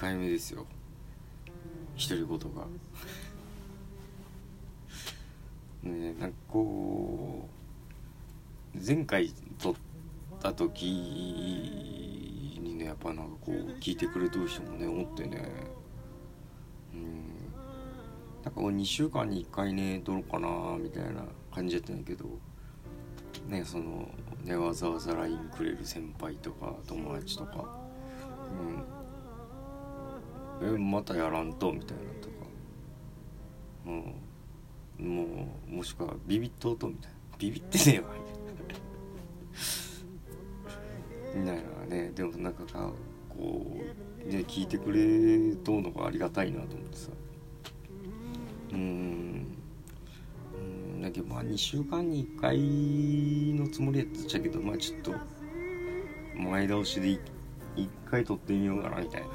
回目ですよ。独り言が。ねなんかこう前回撮った時にねやっぱなんかこう聞いてくれてる人もねおってね。うん。なんか2週間に1回ね撮ろうかなみたいな感じやったんやけど。ねそのねわざわざ LINE くれる先輩とか友達とか。うん。えまたやらんと？みたいなとか。うん。もうもしくはビビっとうとみたいな。ビビってねえわ。みたいなみたいなね。でもなんかこうね聞いてくれとうのがありがたいなと思ってさ。うん。うん。だけどまあ2週間に1回のつもりやったけどまあちょっと前倒しで1回撮ってみようかなみたいな。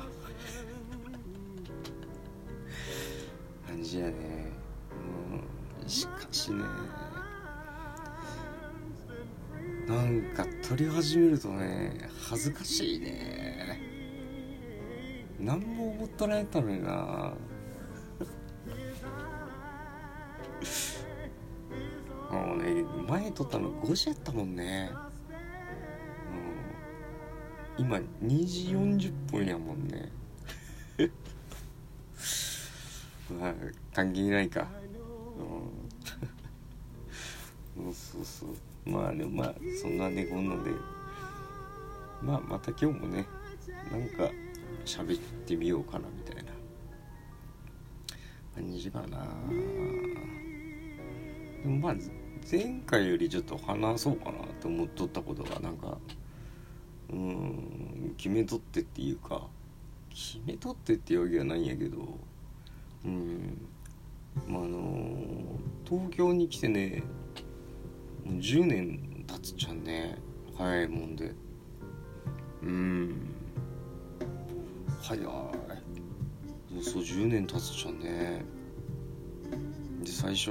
じやね。うんしかしね。なんか撮り始めるとね恥ずかしいね。何も思っとられたのにな。もうね前撮ったの5時やったもんね、うん、今2時40分やもんね。まあ関係ないか。うん。そうそうまあでもまあそんなねこんなで。まあまた今日もねなんか喋ってみようかなみたいな。感じかな。でもまあ前回よりちょっと話そうかなと思っとったことがなんかうん決めとってっていうか決めとってっていうわけじゃないんやけどうん。まああの東京に来てねもう10年経つじゃんね。早いもんで。うん。早い。そうそう10年経つじゃんね。で最初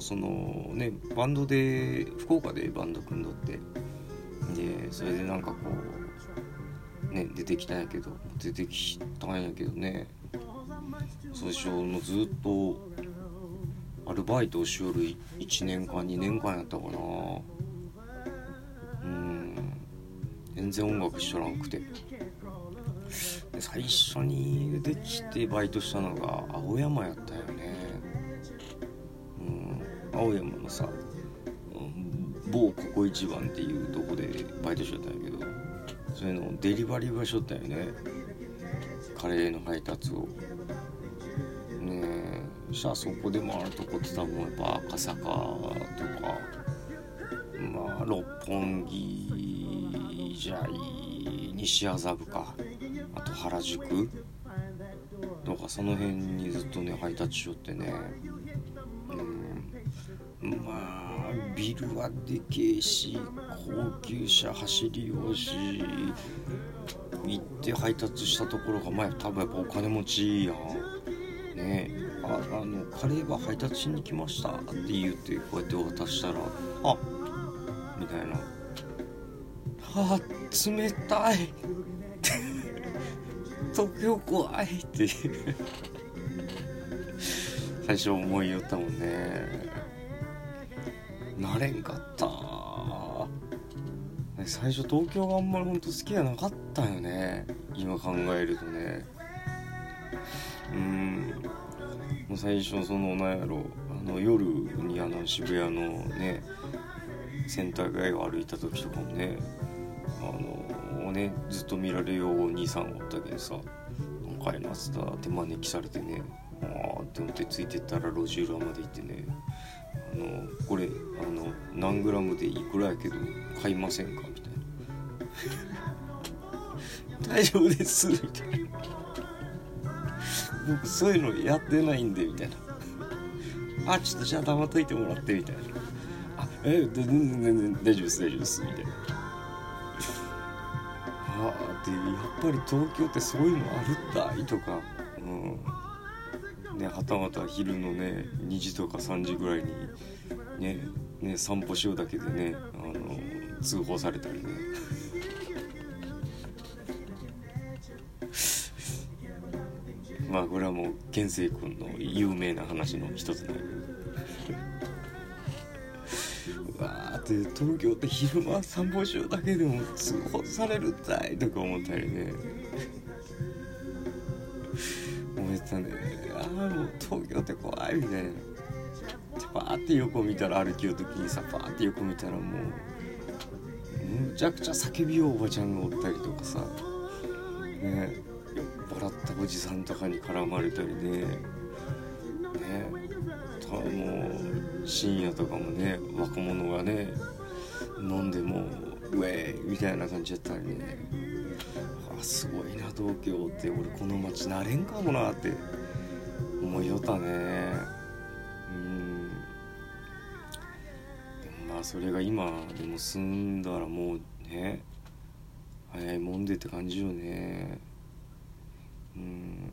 そのねバンドで福岡でバンド組んどって。でそれでなんかこうね出てきたんやけど出てきたんやけどね。最初のずっとアルバイトをしよる1年間2年間やったかな。うん。全然音楽しとらんくて。最初にできてバイトしたのが青山やったよね。うん。青山のさ某ココ一番っていうとこでバイトしとったんやけどそれのデリバリーがしとったよね。カレーの配達を。ね。えそしたらそこで回るとこって多分やっぱ赤坂とかまあ六本木じゃい西麻布か。あと原宿。とかその辺にずっとね配達しよってね。うん。まあビルはでけえし高級車走りようし行って配達したところがまあ多分やっぱお金持ちやん。ねああのカレーは配達しに来ましたって言ってこうやって渡したらあみたいな。あ冷たい。東京怖いっていう。最初思いよったもんね。慣れんかった。最初東京があんまりほんと好きじゃなかったよね。今考えるとね。うん。もう最初そのなんやろあの夜にあの渋谷のねセンター街を歩いた時とかもねあのねずっと見られようお兄さんおったけどさ「帰ります」だって招きされてねああって思ってついてったら路地裏まで行ってねあのこれあの何グラムでいくらやけど買いませんか？みたいな。大丈夫です。みたいな僕そういうのやってないんでみたいな。あちょっとじゃあ黙っといてもらってみたいな。あえ全然全然大丈夫です大丈夫ですみたいな。あでやっぱり東京ってそういうのあるったいとか。うん。ねはたまた昼のね2時とか3時ぐらいにねね散歩しようだけでねあの通報されたりね。まあこれはもう健生君の有名な話の一つだけど。うわーって東京って昼間散歩しようだけでも通報されるんだいとか思ったりね。思ってたね。ああもう東京って怖いみたいな。パーって横見たら歩きよ時にさパーって横見たらもうむちゃくちゃ叫びようおばちゃんがおったりとかさ。ね。酔っ払ったおじさんとかに絡まれたりね。ね。たもう深夜とかもね若者がね飲んでもウェイみたいな感じやったりね。あすごいな東京って。俺この街なれんかもなって思いよったね。うん。まあそれが今でも住んだらもうね早いもんでって感じよね。うん。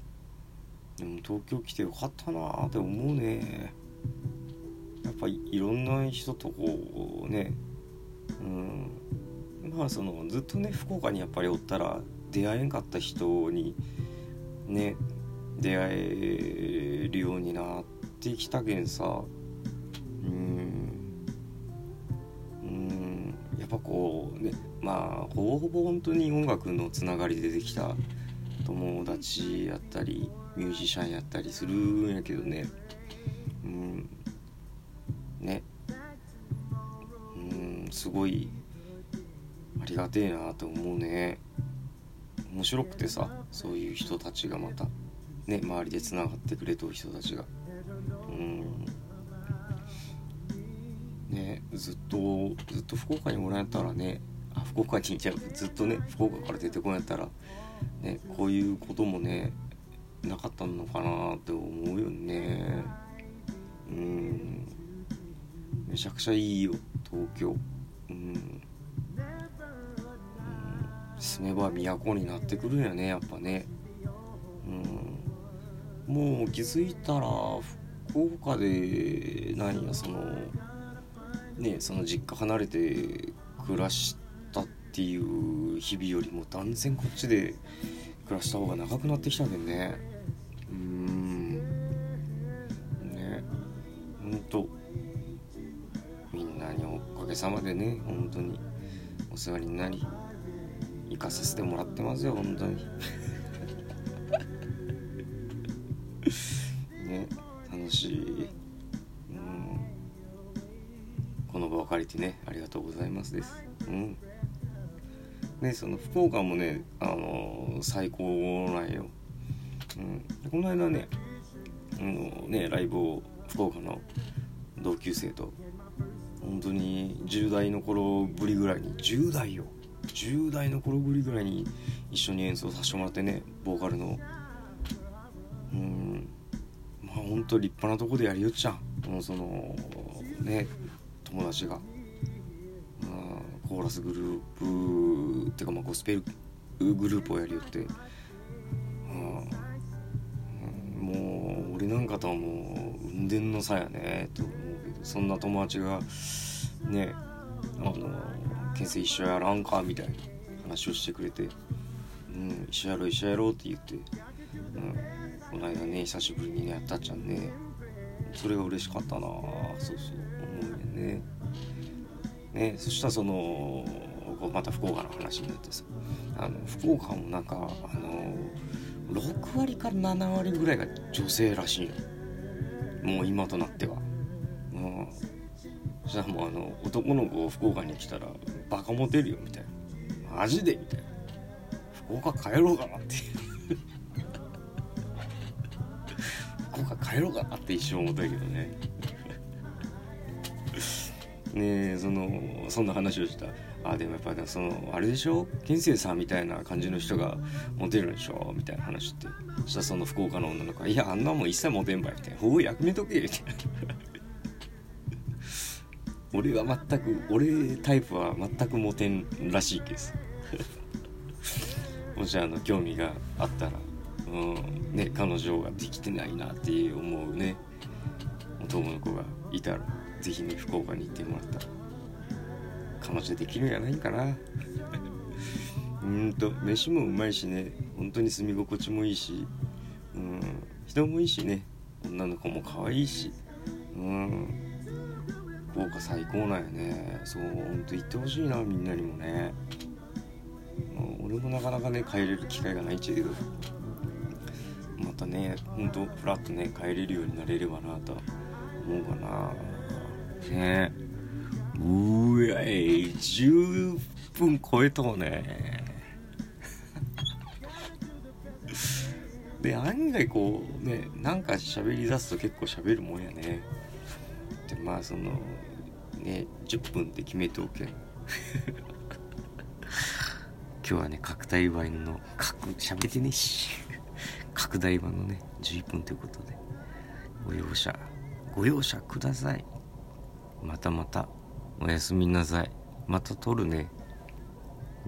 でも東京来てよかったなって思うね。やっぱりいろんな人とこうねうん。まあそのずっとね福岡にやっぱりおったら出会えんかった人にね出会えるようになってきたけんさ。うん。うん。やっぱこうねまあほぼほぼ本当に音楽のつながりでできた友達やったりミュージシャンやったりするんやけどね。うん。ね。うんすごいありがてえなと思うね。面白くてさそういう人たちがまた。ね周りでつながってくれとる人たちが。うん。ねずっとずっと福岡におられたらね。あ福岡にじゃうずっとね福岡から出てこんやったらねこういうこともねなかったのかなって思うよね。うん。めちゃくちゃいいよ東京。うん、住めば都になってくるんやねやっぱね。うん。もう気づいたら福岡で何やそのねその実家離れて暮らしたっていう日々よりも断然こっちで暮らした方が長くなってきたけどね。うん。ね。ほんと。みんなにおかげさまでね本当に。お世話になり行かさせてもらってますよ本当に。ね。楽しい。うん。この場を借りてねありがとうございますです。うん。ねその福岡もねあの最高なんよ、うん、この間ねあのねライブを福岡の同級生と本当に10代の頃ぶりぐらいに10代よ。10代の頃ぶりぐらいに一緒に演奏させてもらってねボーカルの。うん。まあ本当立派なとこでやりよっちゃん。もうそのね友達が、コーラスグループっていうかまあゴスペルグループをやりよって、うん、もう俺なんかとはもう運転の差やねと思うけどそんな友達がねあの「県生一緒やらんか」みたいな話をしてくれて「うん一緒やろう一緒やろう」って言って、うん、この間ね久しぶりにねやったっちゃんねそれが嬉しかったなそうそう思うよね。ね。そしたらそのまた福岡の話になってさあの福岡もなんかあの6割から7割ぐらいが女性らしいよ。もう今となっては。うん。そしたらもうあの男の子福岡に来たらバカモテるよみたいな。マジでみたいな。福岡帰ろうかなって福岡帰ろうかなって一瞬思ったけどね。ねそのそんな話をした。あでもやっぱねそのあれでしょ？健生さんみたいな感じの人がモテるんでしょ？みたいな話って。そしたらその福岡の女の子が「いやあんなもん一切モテんばい」みたいな「ほうやめとけ」みたいな俺は全く俺タイプは全くモテんらしいけど もしあの興味があったらうんね彼女ができてないなって思うね。男の子がいたら。ぜひね福岡に行ってもらったら彼女できるんやないかな。うんと飯もうまいしね本当に住み心地もいいしうん人もいいしね女の子も可愛いしうん豪華最高なんよね。そうほんと言ってほしいなみんなにもね、うん、俺もなかなかね帰れる機会がないっちゃけどまたねほんとフラッとね帰れるようになれればなと思うかな。ね。うえい10分超えとうね。で案外こうねなんか喋り出すと結構喋るもんやね。でまあそのね10分って決めておけ。今日はね角大版の喋ってねし。拡大版のね11 分ということでご容赦ご容赦ください。またまたおやすみなさい。また撮るね。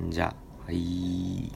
じゃあはい。